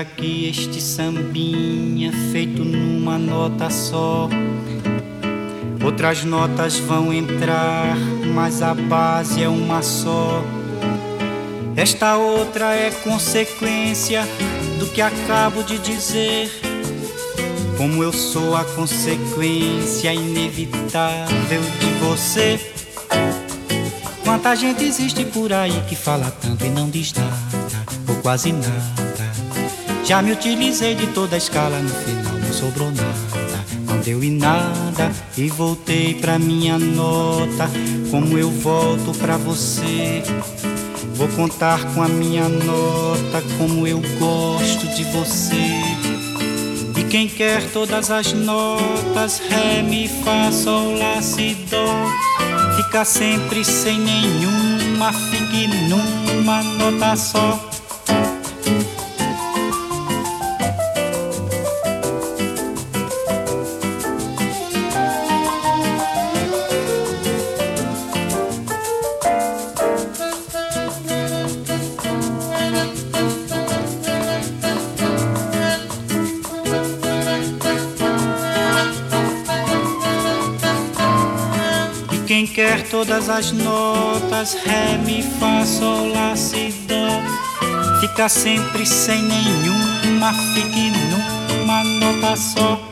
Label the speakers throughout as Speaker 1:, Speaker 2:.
Speaker 1: aqui este sambinha feito numa nota só. Outras notas vão entrar, mas a base é uma só. Esta outra é consequência do que acabo de dizer. Como eu sou a consequência inevitável de você. Quanta gente existe por aí que fala tanto e não diz nada, ou quase nada. Já me utilizei de toda a escala, no final não sobrou nada. Não deu em nada e voltei pra minha nota. Como eu volto pra você. Vou contar com a minha nota como eu gosto de você. E quem quer todas as notas, Ré, Mi, Fá, Sol, Lá, Si, Dó, fica sempre sem nenhuma, fique numa nota só. Todas as notas, Ré, Mi, Fá, Sol, Lá, Si, Dó. Fica sempre sem nenhuma, fique numa nota só.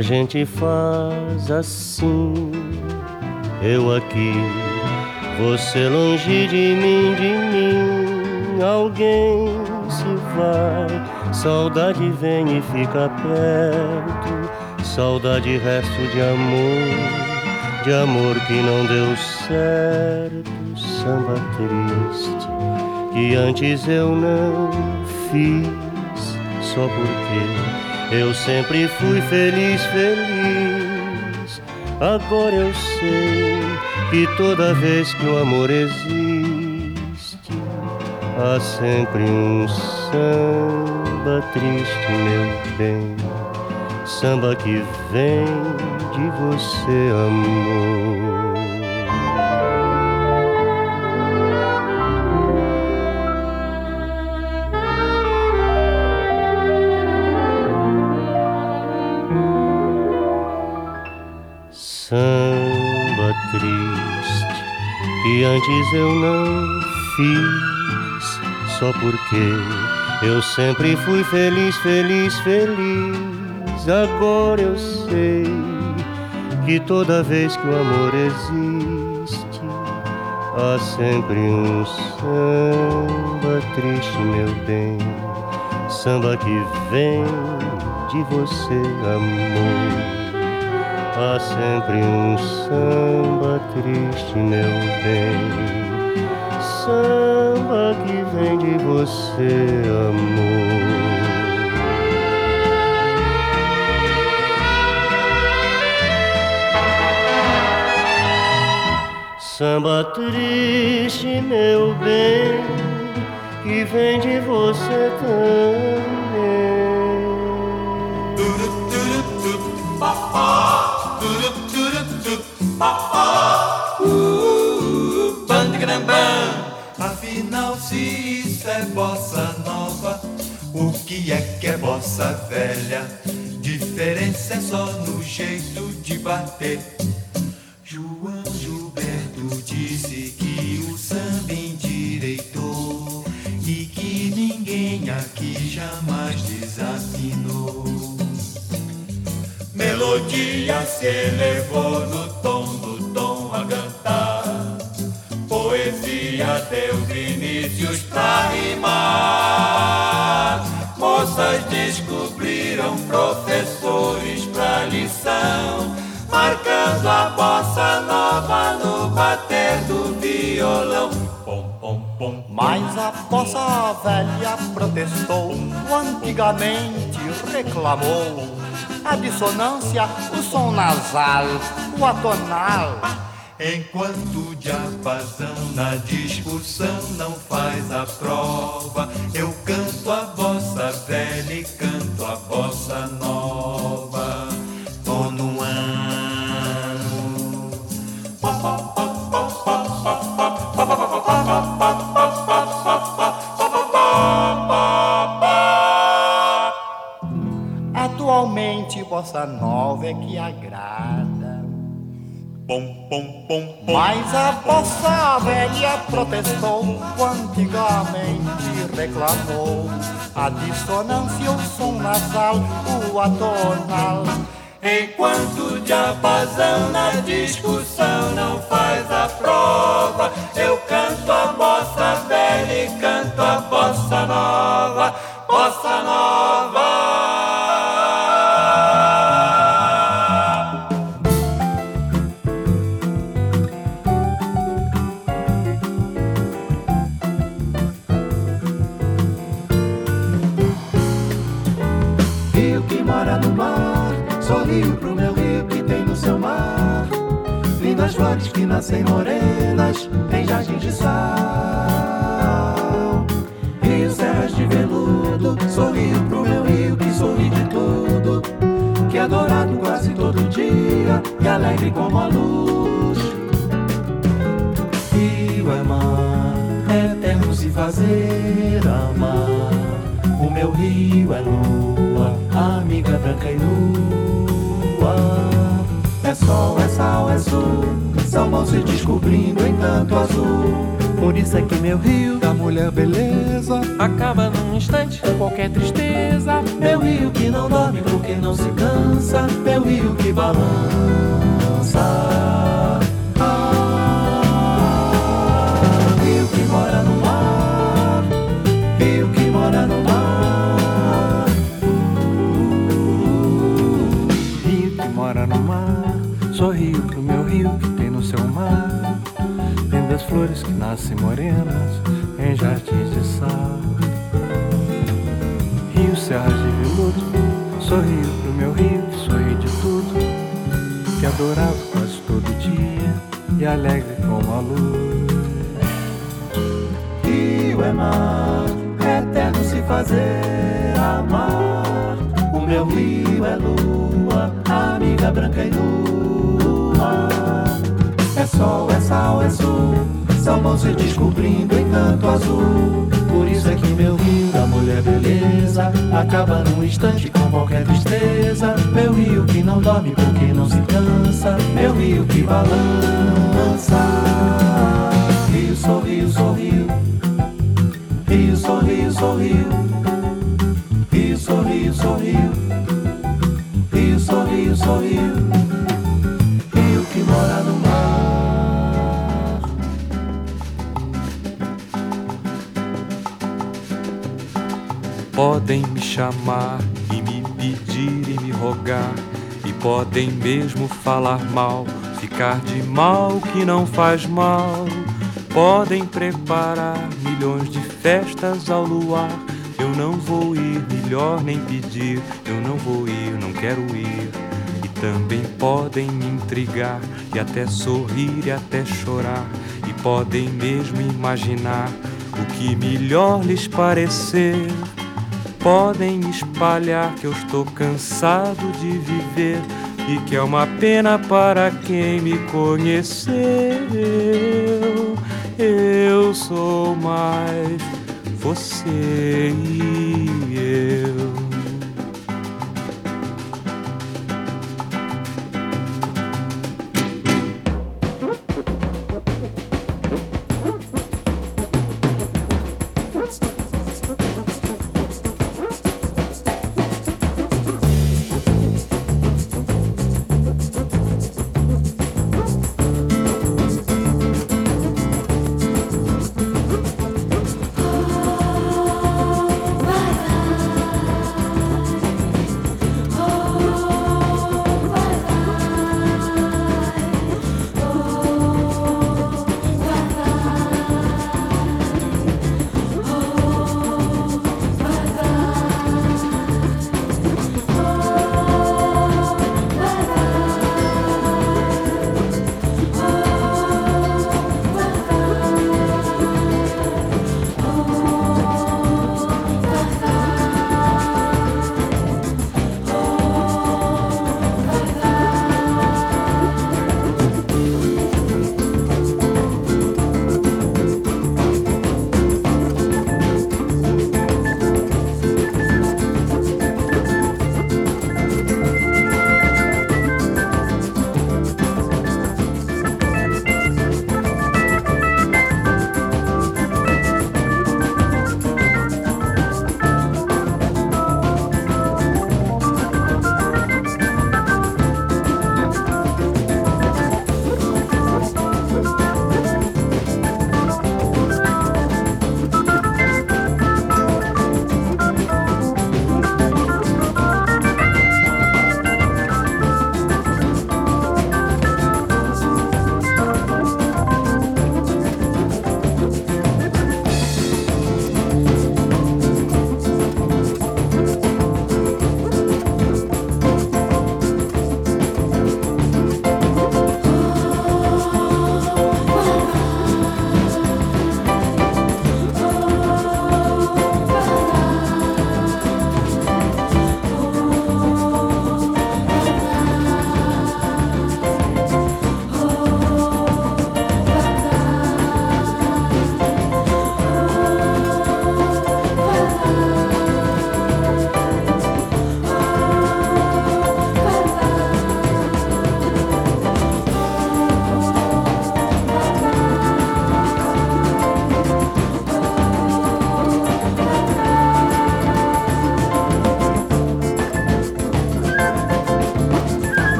Speaker 2: A gente faz assim. Eu aqui, você longe de mim, de mim. Alguém se vai, saudade vem e fica perto. Saudade, resto de amor, de amor que não deu certo. Samba triste que antes eu não fiz só porque eu sempre fui feliz, feliz. Agora eu sei que toda vez que o amor existe, Há sempre um samba triste, meu bem, samba que vem de você, amor. Triste que antes eu não fiz só porque eu sempre fui feliz, feliz, feliz. Agora eu sei que toda vez que o amor existe, há sempre um samba triste, meu bem. Samba que vem de você, amor. Há sempre um samba triste, meu bem samba que vem de você, amor. Samba triste, meu bem, que vem de você também.
Speaker 3: Afinal, se isso é bossa nova, o que é que é bossa velha? Diferença é só no jeito de bater. João Gilberto disse que o samba endireitou e que ninguém aqui jamais desafinou. Melodia se elevou no tom do tom a cantar. Poesia deu Vinícius pra rimar. Moças descobriram professores pra lição. Marcando a bossa nova no bater do violão.
Speaker 4: Mas a bossa velha protestou, antigamente reclamou. A dissonância, o som nasal, o atonal.
Speaker 3: Enquanto o diapasão na discussão não faz a prova, eu canto a bossa velha e canto a bossa nova. Tô no ano.
Speaker 4: Atualmente, bossa nova é que agrada.
Speaker 3: Pom, pom, pom, pom.
Speaker 4: Mas a bossa velha protestou, antigamente reclamou. A dissonância, o som nasal, o atonal.
Speaker 3: Enquanto o diapasão na discussão não faz a prova, eu canto a bossa velha e canto a bossa nova, bossa
Speaker 5: nascem morenas em jardins de sal. Rio, serras de veludo, sorrio pro meu rio que sorri de tudo. Que é dourado quase todo dia e alegre como a luz. Rio é mar, é eterno se fazer amar. O meu rio é lua, amiga branca e nua. É sol, é sal, é sul, salmão se descobrindo em canto azul. Por isso é que meu rio da mulher beleza
Speaker 6: Acaba num instante qualquer tristeza.
Speaker 5: Meu rio que não dorme porque não se cansa, meu rio que balança. Ah, rio que mora no mar, rio que mora no mar.
Speaker 7: Rio que mora no mar, sorrio pro meu rio flores que nascem morenas em jardins de sal. Rio, serras de veludo, sorrio pro meu rio que sorri de tudo. Que é dourado quase todo dia e alegre como a luz.
Speaker 5: Rio é é mar, eterno se fazer amar. O meu rio é lua, amiga branca e nua. Sol, é sal, é sul, são se descobrindo encanto azul. Por isso é que meu rio da mulher beleza acaba num instante com qualquer tristeza. Meu rio que não dorme porque não se cansa, meu rio que balança. Rio, sorriu, sorriu. Rio, sorriu, sorriu. Rio, sorriu, sorriu. Rio, sorriu, sorriu.
Speaker 8: Podem me chamar e me pedir e me rogar, e podem mesmo falar mal, ficar de mal que não faz mal. Podem preparar milhões de festas ao luar. Eu não vou ir, melhor nem pedir. Eu não vou ir, não quero ir. E também podem me intrigar, e até sorrir e até chorar. E podem mesmo imaginar o que melhor lhes parecer. Podem espalhar que eu estou cansado de viver e que é uma pena para quem me conheceu. Eu sou mais você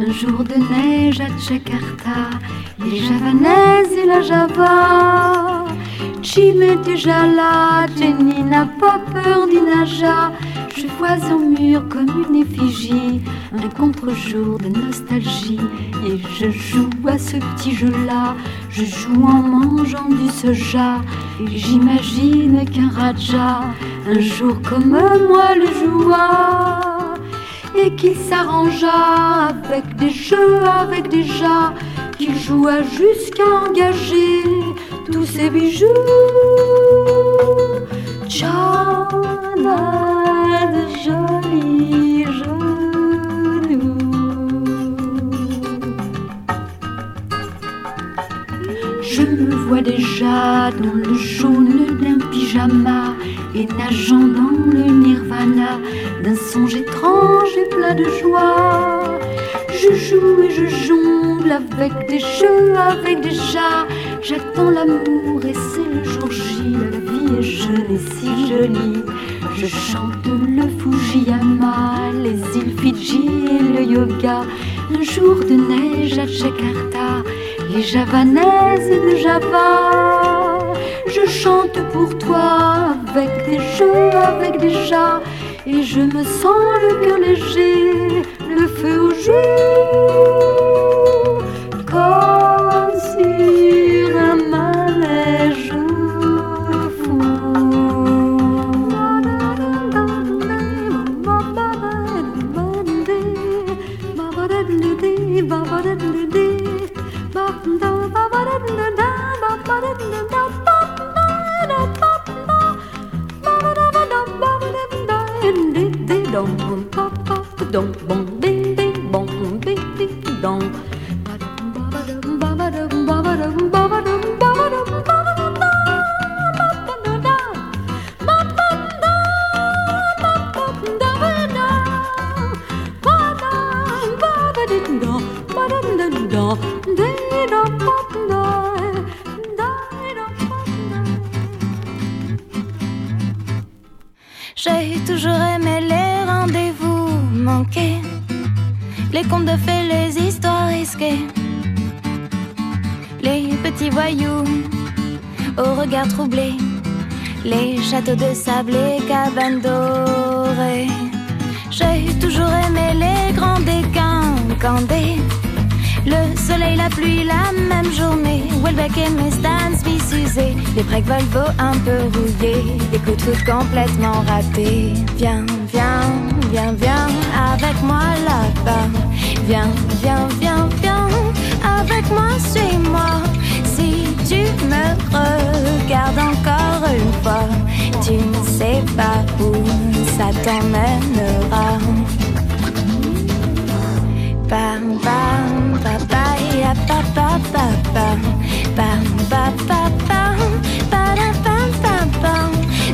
Speaker 9: Un jour de neige à Jakarta, les javanaises et la Java. Jim est déjà là, Jenny n'a pas peur du naja. Je vois au mur comme une effigie, un contre-jour de nostalgie. Et je joue à ce petit jeu-là, je joue en mangeant du soja. Et j'imagine qu'un raja, un jour comme moi le joua. Et qu'il s'arrangea avec des jeux, avec des jats, qu'il joua jusqu'à engager tous ses bijoux. Vois déjà dans le jaune d'un pyjama et nageant dans le nirvana d'un songe étrange et plein de joie. Je joue et je jongle avec des jeux, avec des chats. J'attends l'amour et c'est le jour J. La vie est jeune et si jolie. Je chante le Fujiyama, les îles Fidji et le yoga. Un jour de neige à Jakarta, les javanaises de Java. Je chante pour toi avec des jeux, avec des chats. Et je me sens le cœur léger, le feu au jour.
Speaker 10: Au regard troublé, les châteaux de sable et cabanes dorées. J'ai toujours aimé les grands décancandés. Le soleil, la pluie, la même journée. Welbeck et mes stands bisusés. Les breaks Volvo un peu rouillés. Des coups de foot complètement ratés. Viens, viens, viens, viens avec moi là-bas. Viens, viens, viens, viens avec moi, suis-moi. Me regardes encore une fois, tu ne sais pas où ça t'emmènera. Bam, bam, ba, ba, ya, ba, ba, bam. Bam, bam, bam.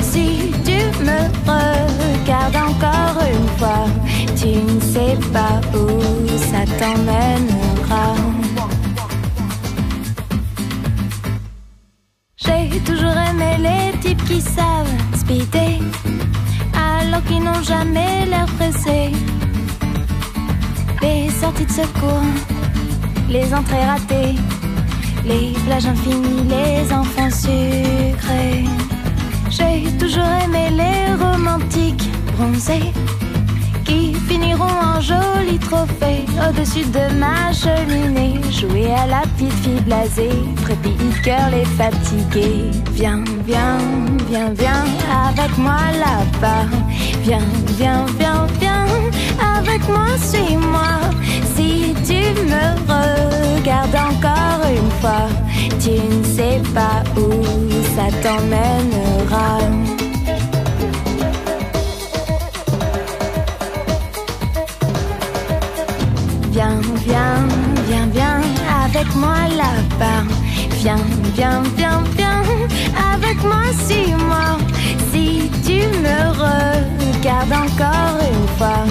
Speaker 10: Si tu me regardes encore une fois, tu ne sais pas où ça t'emmènera. J'ai toujours aimé les types qui savent speeder, alors qu'ils n'ont jamais l'air pressés. Les sorties de secours, les entrées ratées, les plages infinies, les enfants sucrés. J'ai toujours aimé les romantiques bronzés qui finiront en joli trophée au-dessus de ma cheminée. Jouer à la petite fille blasée, trépide cœur les fatigués. Viens, viens, viens, viens avec moi là-bas. Viens, viens, viens, viens avec moi, suis-moi. Si tu me regardes encore une fois, tu ne sais pas où ça t'emmènera. Viens, viens, viens, viens avec moi là-bas. Viens, viens, viens, viens avec moi, suis-moi. Si tu me regardes encore une fois,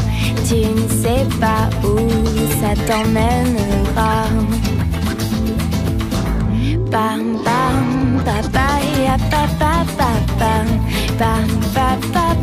Speaker 10: tu ne sais pas où ça t'emmènera. Bam, bam, ba, ba, ya, ba, ba, bam. Bam, ba, ba,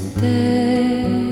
Speaker 11: se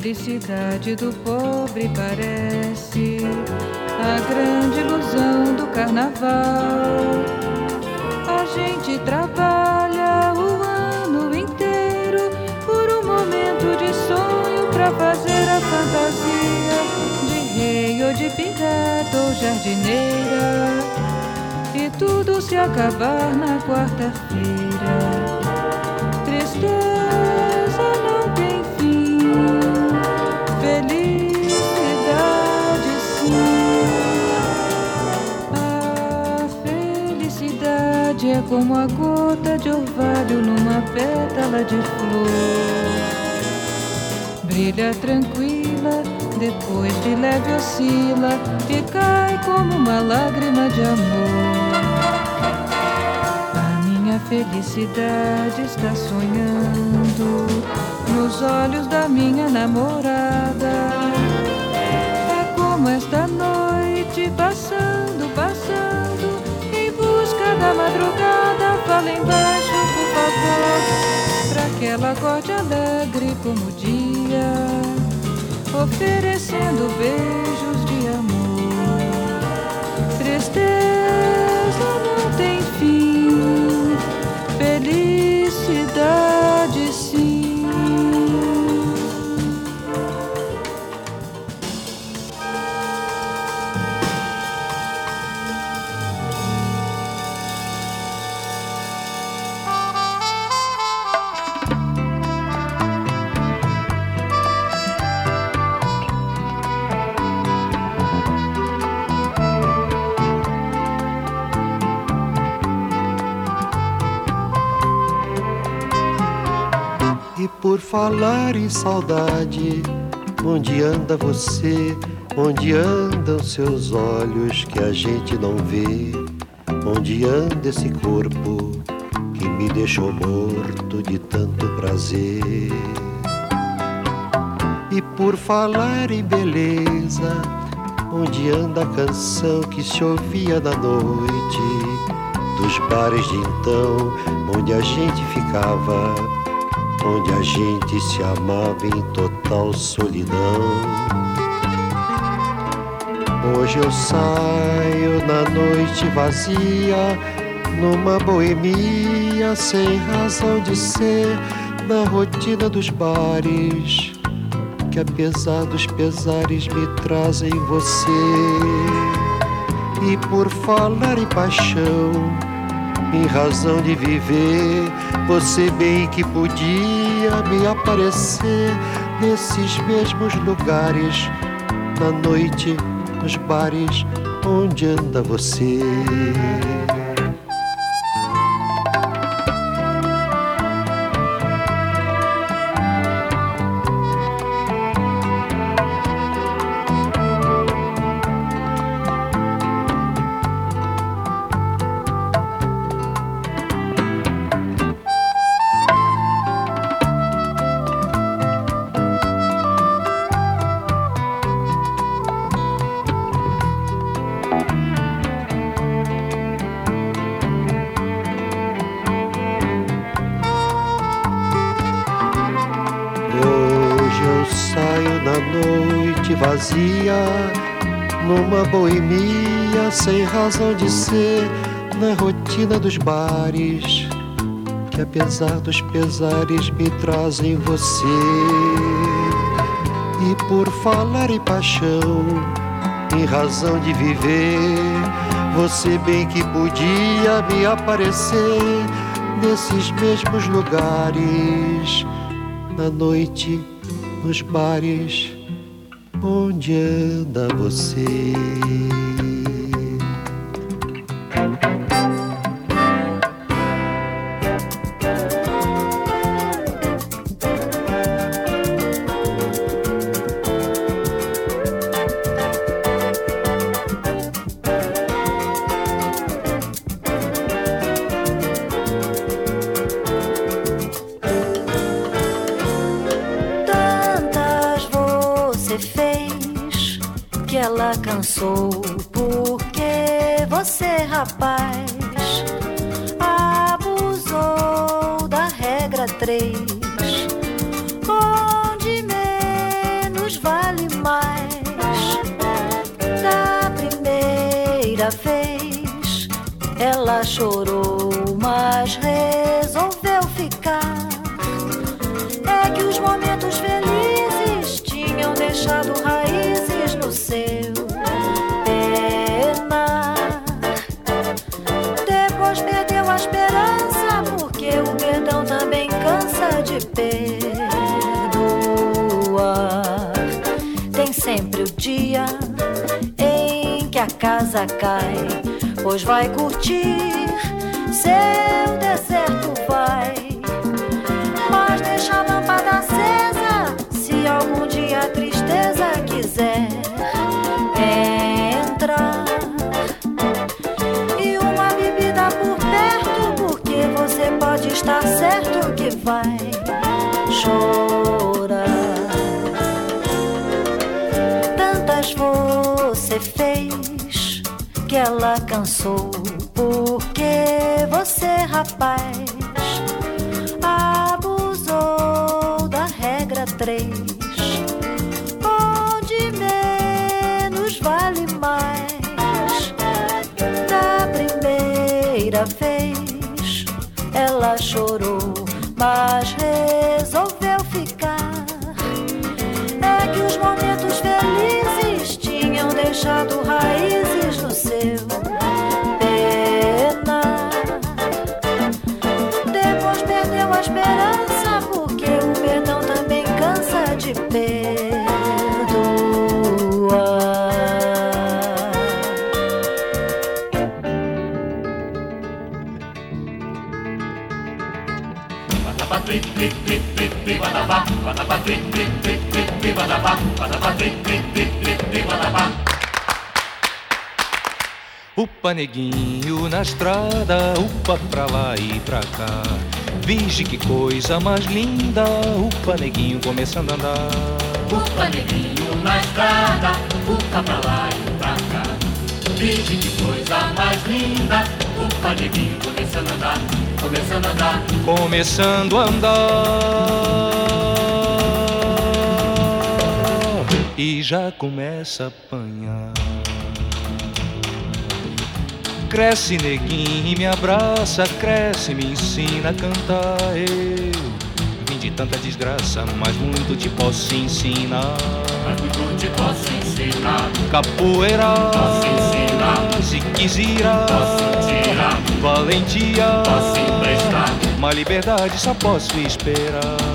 Speaker 12: felicidade do pobre parece a grande ilusão do carnaval. A gente trabalha o ano inteiro por um momento de sonho para fazer a fantasia de rei ou de pirata ou jardineira. E tudo se acabar na quarta-feira. Como a gota de orvalho numa pétala de flor. Brilha tranquila, depois de leve oscila e cai como uma lágrima de amor. A minha felicidade está sonhando nos olhos da minha namorada. É como esta noite passando, da madrugada. Fala embaixo, por favor, pra que ela acorde alegre como o dia, oferecendo beijos de amor. Tristeza não tem fim, felicidade
Speaker 13: falar em saudade, onde anda você? Onde andam seus olhos que a gente não vê? Onde anda esse corpo que me deixou morto de tanto prazer? E por falar em beleza, onde anda a canção que se ouvia na noite? Dos bares de então, onde a gente ficava onde a gente se amava em total solidão. Hoje eu saio na noite vazia, numa boemia sem razão de ser, na rotina dos bares, que apesar dos pesares me trazem você. E por falar em paixão, em razão de viver, você bem que podia me aparecer nesses mesmos lugares, na noite, nos bares, onde anda você.
Speaker 14: Razão de ser, na rotina dos bares, que apesar dos pesares me trazem você. E por falar em paixão, em razão de viver, você bem que podia me aparecer nesses mesmos lugares, na noite, nos bares, onde anda você? chorou, mas resolveu ficar. É que os momentos felizes tinham deixado raízes no seu
Speaker 15: Upa neguinho na estrada, upa pra lá e pra cá. Vige que coisa mais linda, upa neguinho começando a andar.
Speaker 16: Upa neguinho na estrada, upa pra lá e pra cá. Vige que coisa mais linda, upa neguinho começando a andar, começando a andar.
Speaker 15: Começando a andar. E já começa a apanhar. Cresce, neguinho, e me abraça, cresce, me ensina a cantar. Eu vim de tanta desgraça, mas muito te posso ensinar.
Speaker 16: Mas muito te posso ensinar.
Speaker 15: Capoeira,
Speaker 16: posso ensinar.
Speaker 15: Ziquezira,
Speaker 16: posso tirar.
Speaker 15: Valentia,
Speaker 16: posso emprestar.
Speaker 15: Uma liberdade só posso esperar.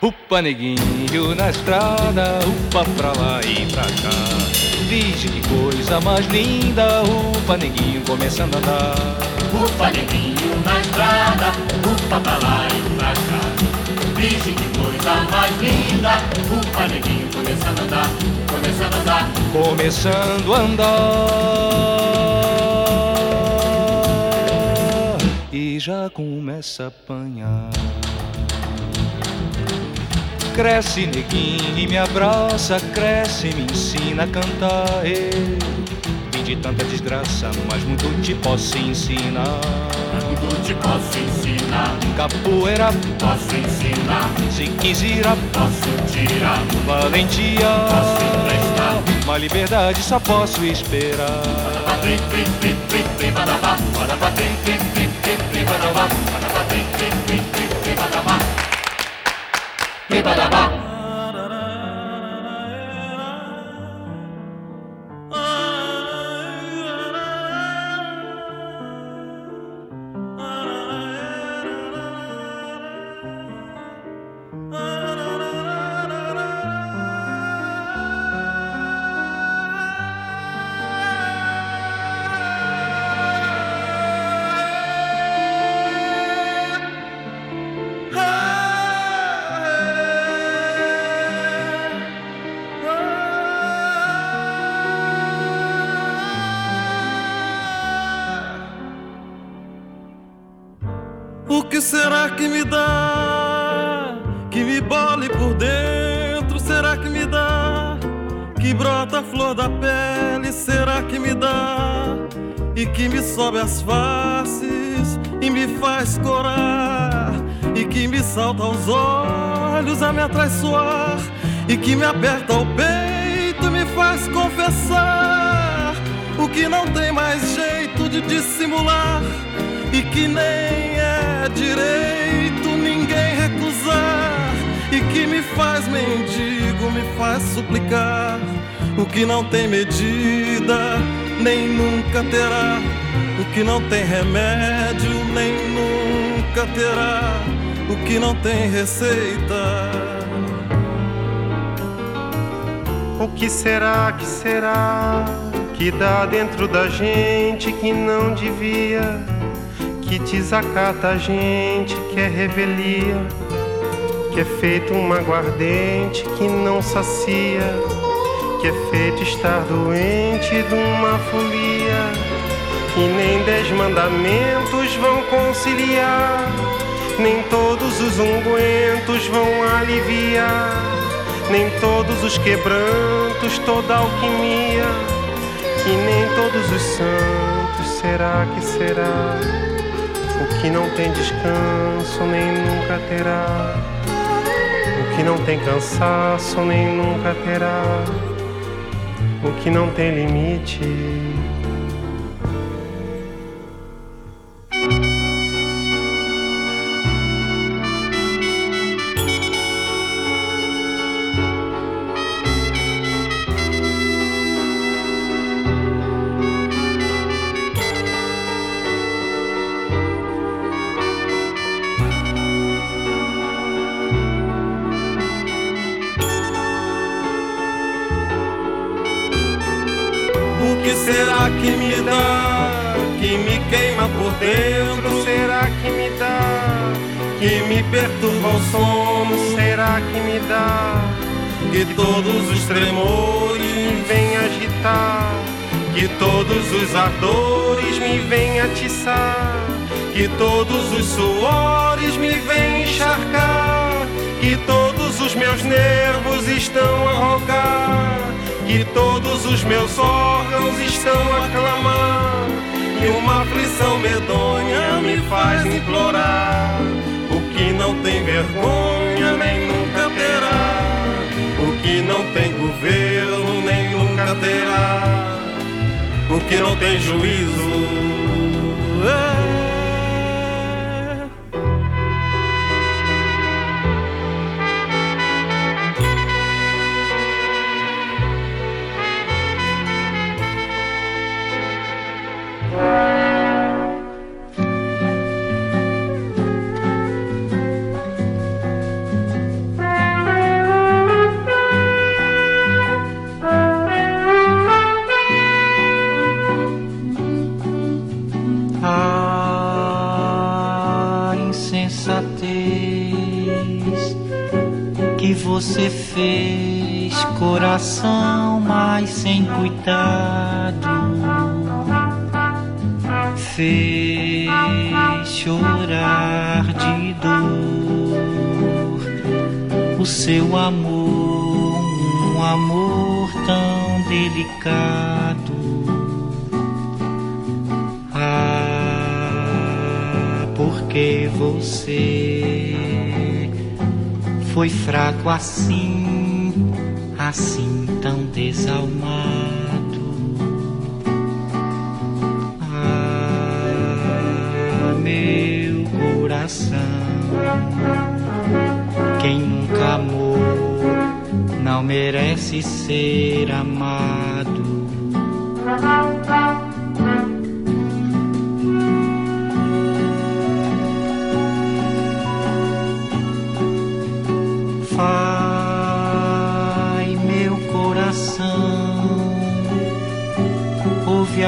Speaker 15: Upa neguinho na estrada, upa pra lá e pra cá. Vixe que coisa mais linda, upa neguinho começando a andar.
Speaker 16: Upa neguinho na estrada, upa pra lá e pra cá. Vixe que coisa mais linda, upa neguinho começando a andar, começando a andar.
Speaker 15: Começando a andar. E já começa a apanhar. Cresce, neguinho, e me abraça, cresce, me ensina a cantar. Eu vim
Speaker 1: de tanta desgraça, mas muito te posso ensinar.
Speaker 16: Muito te posso ensinar.
Speaker 1: Capoeira
Speaker 16: posso ensinar.
Speaker 1: Se quiser
Speaker 16: posso tirar.
Speaker 1: Valentia
Speaker 16: posso emprestar.
Speaker 1: Uma liberdade só posso esperar.
Speaker 17: O olhos a me atraiçoar. E que me aperta o peito e me faz confessar. O que não tem mais jeito de dissimular. E que nem é direito ninguém recusar. E que me faz mendigo, me faz suplicar. O que não tem medida, nem nunca terá. O que não tem remédio, nem nunca terá. O que não tem receita.
Speaker 18: Que será, que será que dá dentro da gente que não devia? Que desacata a gente, que é revelia, que é feito um aguardente que não sacia, que é feito estar doente de uma folia, que nem dez mandamentos vão conciliar, nem todos os ungüentos vão aliviar, nem todos os quebrantos, toda alquimia, que nem todos os santos, será que será? O que não tem descanso nem nunca terá. O que não tem cansaço nem nunca terá. O que não tem limite.
Speaker 17: Perturba o sono?
Speaker 18: Será que me dá?
Speaker 17: Que todos os tremores
Speaker 18: me vêm agitar?
Speaker 17: Que todos os ardores
Speaker 18: me vêm atiçar?
Speaker 17: Que todos os suores me vêm encharcar?
Speaker 18: Que todos os meus nervos estão a rogar?
Speaker 17: que todos os meus órgãos estão a clamar e uma aflição medonha me faz implorar que não tem vergonha nem nunca terá. O que não tem governo nem nunca terá. O que não tem juízo
Speaker 1: você fez coração, mas sem cuidado. Fez chorar de dor o seu amor, um amor tão delicado.
Speaker 19: Ah, porque você foi fraco assim, assim tão desalmado. Ah, meu coração, quem nunca amou não merece ser amado.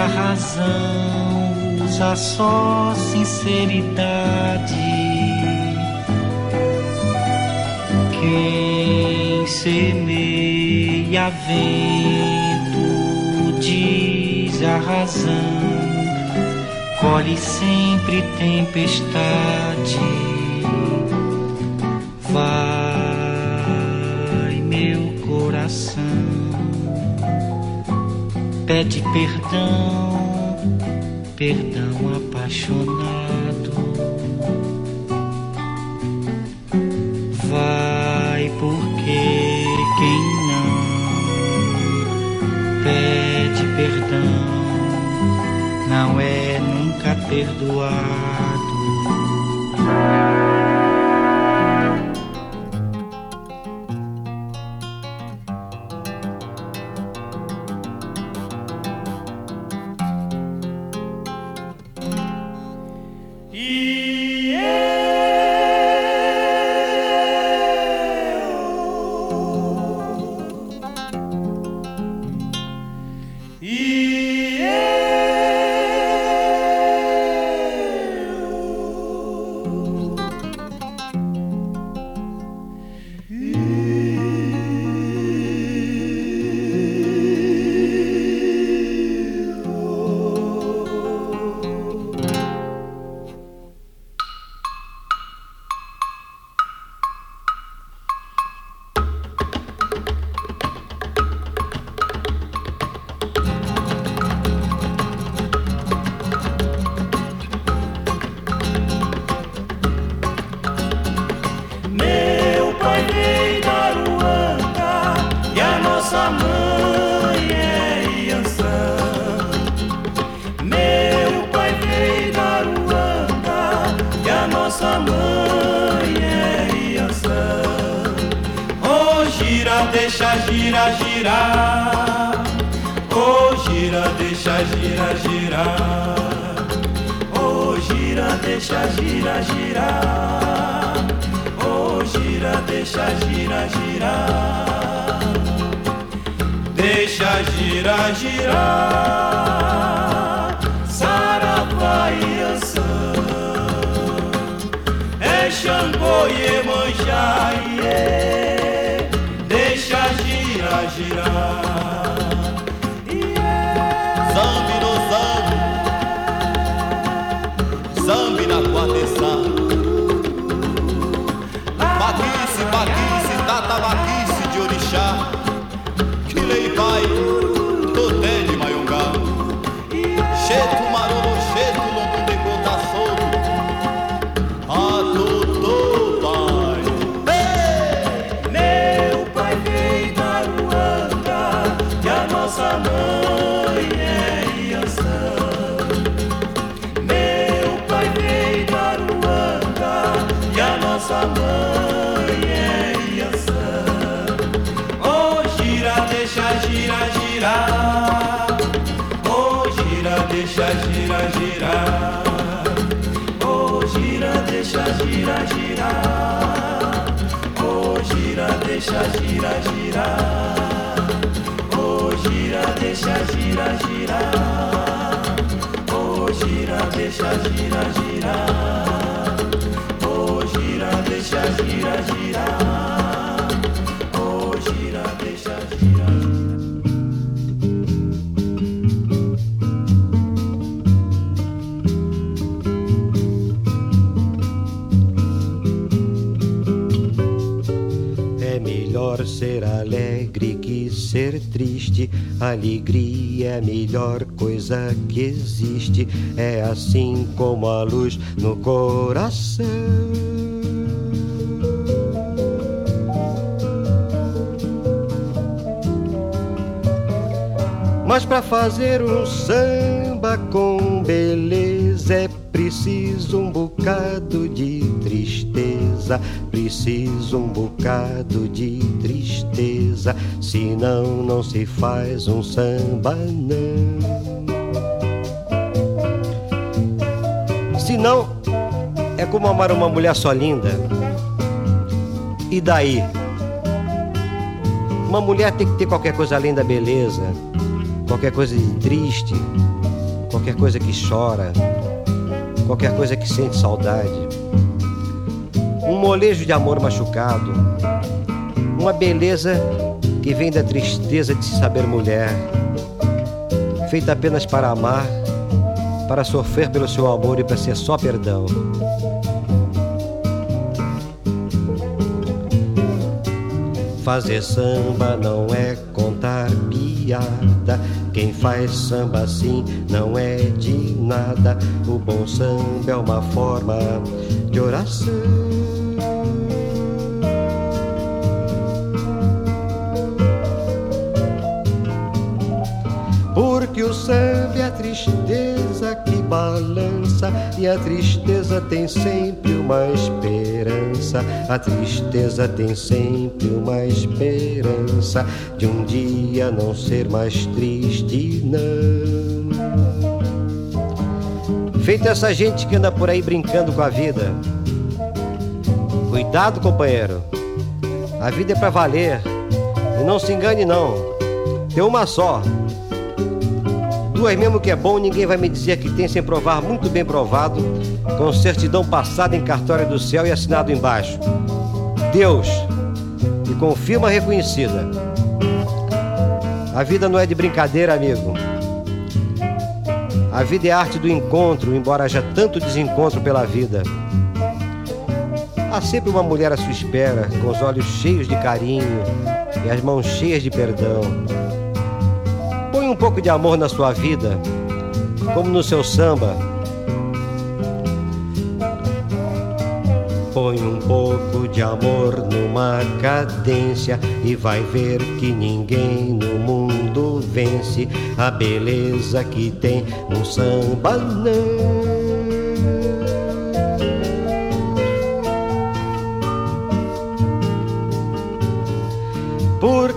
Speaker 19: a razão, usa só sinceridade. Quem semeia vento, diz a razão, colhe sempre tempestade. Vai pede perdão, perdão apaixonado. Vai porque quem não pede perdão não é nunca perdoado.
Speaker 20: deixa girar, girar. Oh, gira, deixa girar, girar. Oh, gira, deixa girar. ser alegre que ser triste. Alegria é melhor coisa que existe. É assim como a luz no coração. Mas para fazer um samba com beleza é preciso um bocado de tristeza, preciso um bocado de tristeza, senão não se faz um samba não. Senão é como amar uma mulher só linda. E daí? Uma mulher tem que ter qualquer coisa além da beleza qualquer coisa de triste, qualquer coisa que chora, qualquer coisa que sente saudade, um molejo de amor machucado, uma beleza que vem da tristeza de se saber mulher, feita apenas para amar, para sofrer pelo seu amor e para ser só perdão. Fazer samba não é contar piada. Quem faz samba assim não é de nada. O bom samba é uma forma de oração. Porque o samba é a tristeza que balança e a tristeza tem sempre uma esperança. A tristeza tem sempre uma esperança de um dia não ser mais triste, não. Feita essa gente que anda por aí brincando com a vida. Cuidado, companheiro. A vida é para valer. E não se engane não. Tem uma só. Duas mesmo que é bom, ninguém vai me dizer que tem sem provar muito bem provado, com certidão passada em cartório do céu e assinado embaixo. Deus, e com firma reconhecida. A vida não é de brincadeira, amigo. A vida é arte do encontro, embora haja tanto desencontro pela vida. Há sempre uma mulher à sua espera, com os olhos cheios de carinho e as mãos cheias de perdão pouco de amor na sua vida, como no seu samba. Põe um pouco de amor numa cadência e vai ver que ninguém no mundo vence a beleza que tem um samba não.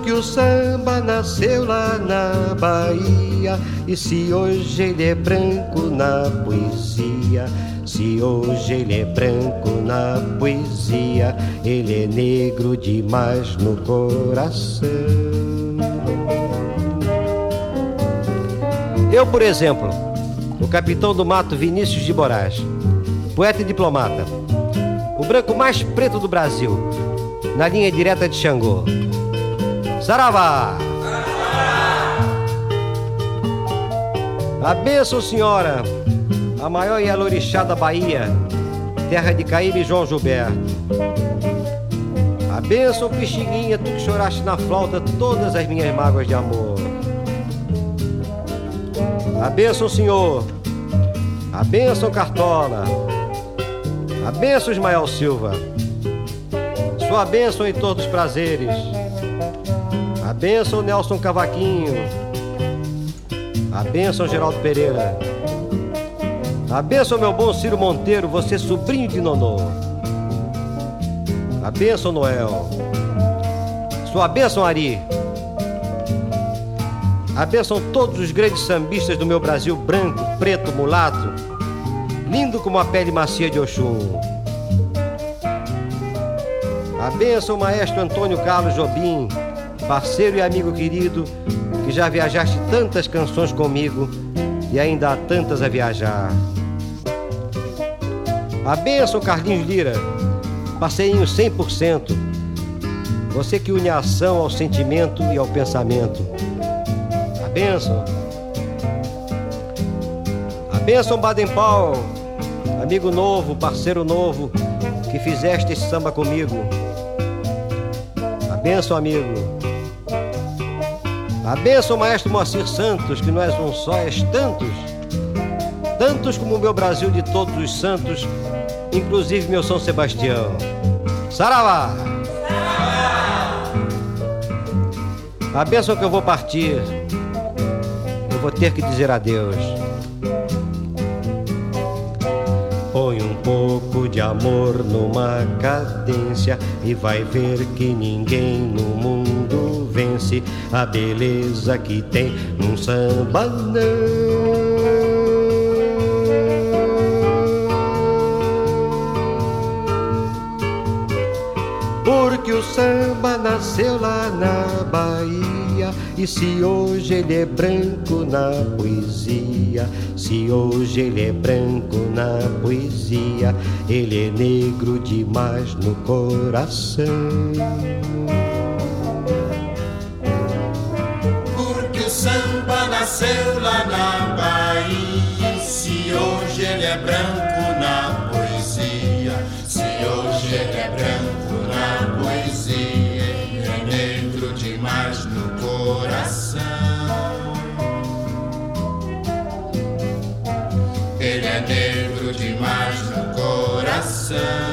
Speaker 20: Porque o samba nasceu lá na Bahia. E se hoje ele é branco na poesia, se hoje ele é branco na poesia, ele é negro demais no coração. Eu, por exemplo, o capitão do mato Vinícius de Moraes, poeta e diplomata, o branco mais preto do Brasil, na linha direta de Xangô. Saravá! A bênção, senhora, a maior Yalorixá da Bahia, terra de Caíbe e João Gilberto. A bênção, Pixinguinha, tu que choraste na flauta todas as minhas mágoas de amor. A bênção, senhor, a bênção, Cartola, a bênção, Ismael Silva, sua bênção em todos os prazeres. A bênção Nelson Cavaquinho. A bênção Geraldo Pereira. A bênção meu bom Ciro Monteiro, você sobrinho de Nonô. A bênção Noel. Sua bênção Ari. A bênção todos os grandes sambistas do meu Brasil branco, preto, mulato, lindo como a pele macia de Oxum. A bênção maestro Antônio Carlos Jobim, parceiro e amigo querido, que já viajaste tantas canções comigo e ainda há tantas a viajar. A benção, Carlinhos Lira, parceirinho 100%. Você que une a ação ao sentimento e ao pensamento. A benção. A benção, Baden Powell, amigo novo, parceiro novo, que fizeste esse samba comigo benção, amigo. A benção, maestro Moacir Santos, que não és um só, és tantos. Tantos como o meu Brasil de todos os santos, inclusive meu São Sebastião. Saravá! A benção que eu vou partir, eu vou ter que dizer adeus. Põe um pouco de amor numa cadência e vai ver que ninguém no mundo vence a beleza que tem num samba não. Porque o samba nasceu lá na Bahia e se hoje ele é branco na poesia, se hoje ele é branco na poesia, ele é negro demais no coração.
Speaker 21: Ele é branco na poesia, se hoje ele é branco na poesia, ele é negro demais no coração. Ele é negro demais no coração.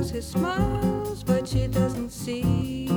Speaker 12: Passes, he smiles, but she doesn't see.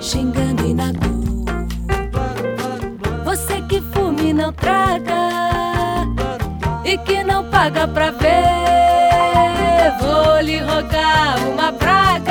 Speaker 22: xingando e na cor. Você que fume não traga e que
Speaker 23: não paga pra ver. Vou lhe rogar uma praga.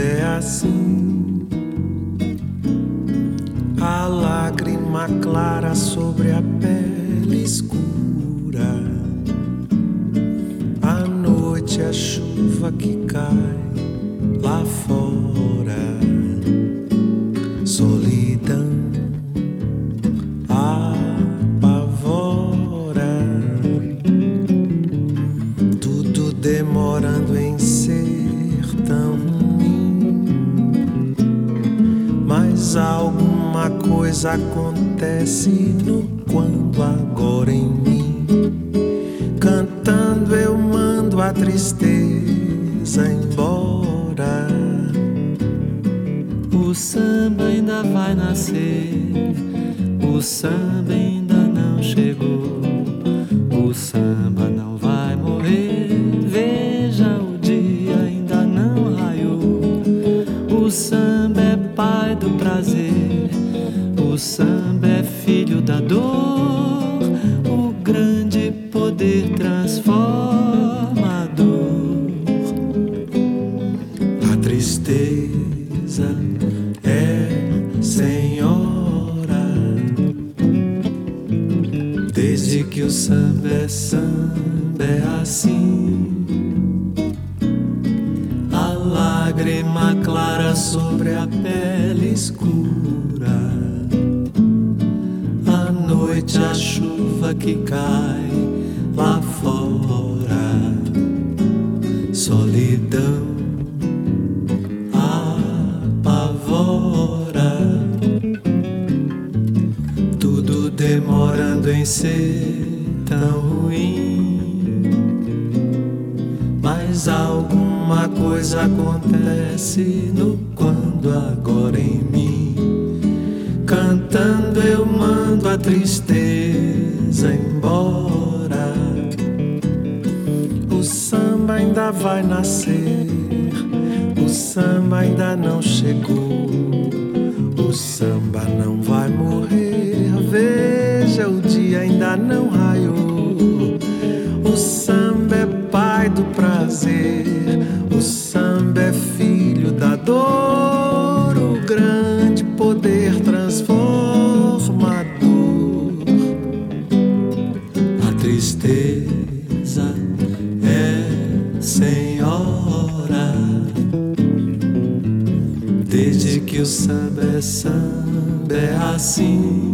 Speaker 23: É
Speaker 22: assim. A lágrima clara sobre a pele escura. A noite, a chuva que cai lá fora. Alguma coisa acontece no quando agora em mim. Cantando eu mando a tristeza embora. O samba ainda vai nascer, o samba ainda não chegou, ainda não raiou. O samba é pai do prazer. O samba é filho da dor. O grande poder transformador. A tristeza é senhora. Desde que o samba é samba é assim.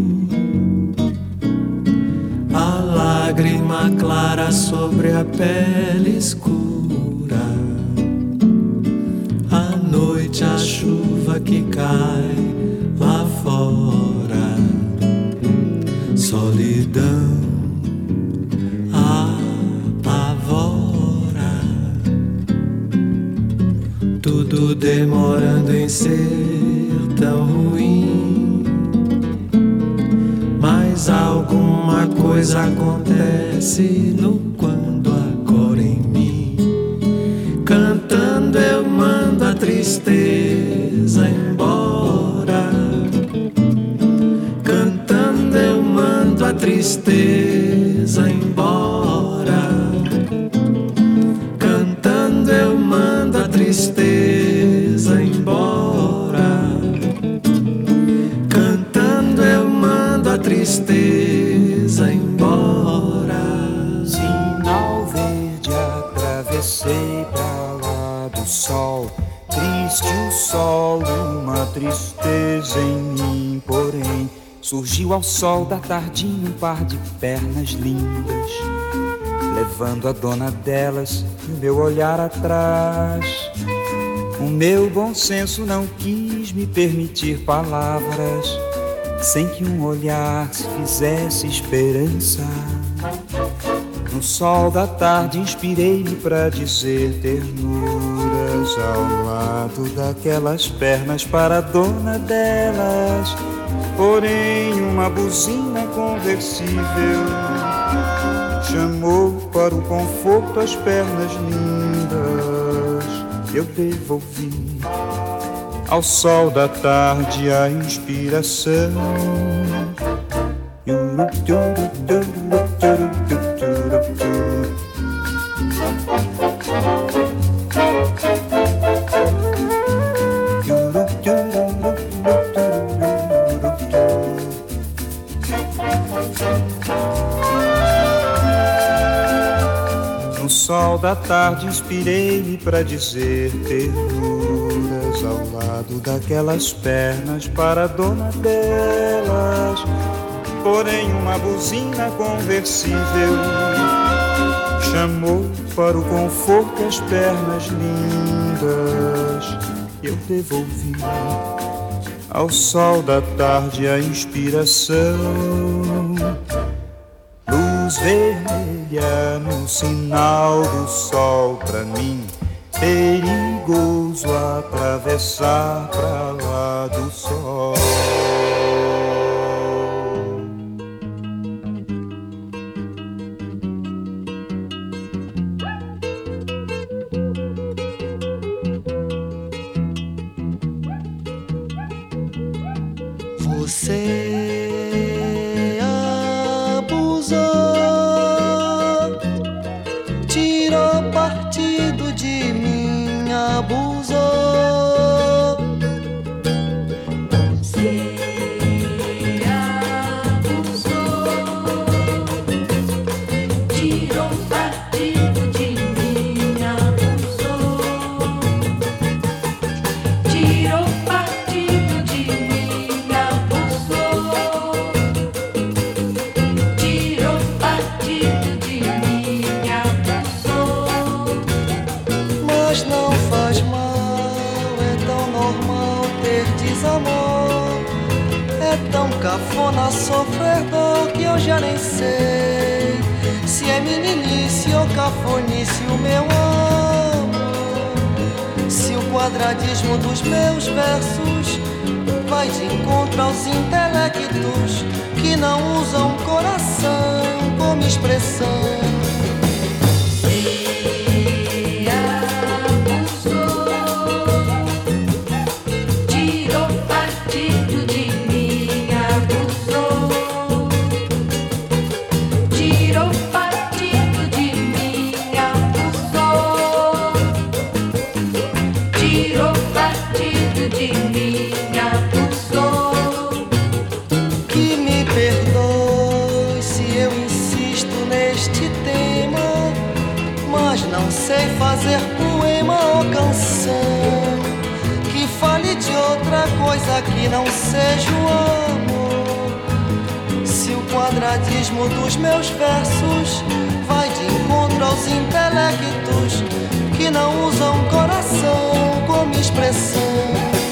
Speaker 22: Sobre a pele escura.
Speaker 24: Ao sol da tardinha um par de pernas lindas, levando a dona delas e o meu olhar atrás. O meu bom senso não quis me permitir palavras, sem que um olhar se fizesse esperança. No sol da tarde inspirei-me pra dizer ternuras ao lado daquelas pernas para a dona delas. Porém, uma buzina conversível chamou para o conforto as pernas lindas. Eu devolvi ao sol da tarde a inspiração. sol da tarde inspirei-me para dizer ternuras ao lado daquelas pernas para dona delas. Porém, uma buzina conversível chamou para o conforto as pernas lindas. Eu devolvi ao sol da tarde a inspiração. Luz verde no sinal do sol pra mim. Perigoso atravessar pra
Speaker 25: que não usam coração como expressão. dos meus versos vai de encontro aos intelectos que não usam coração como expressão.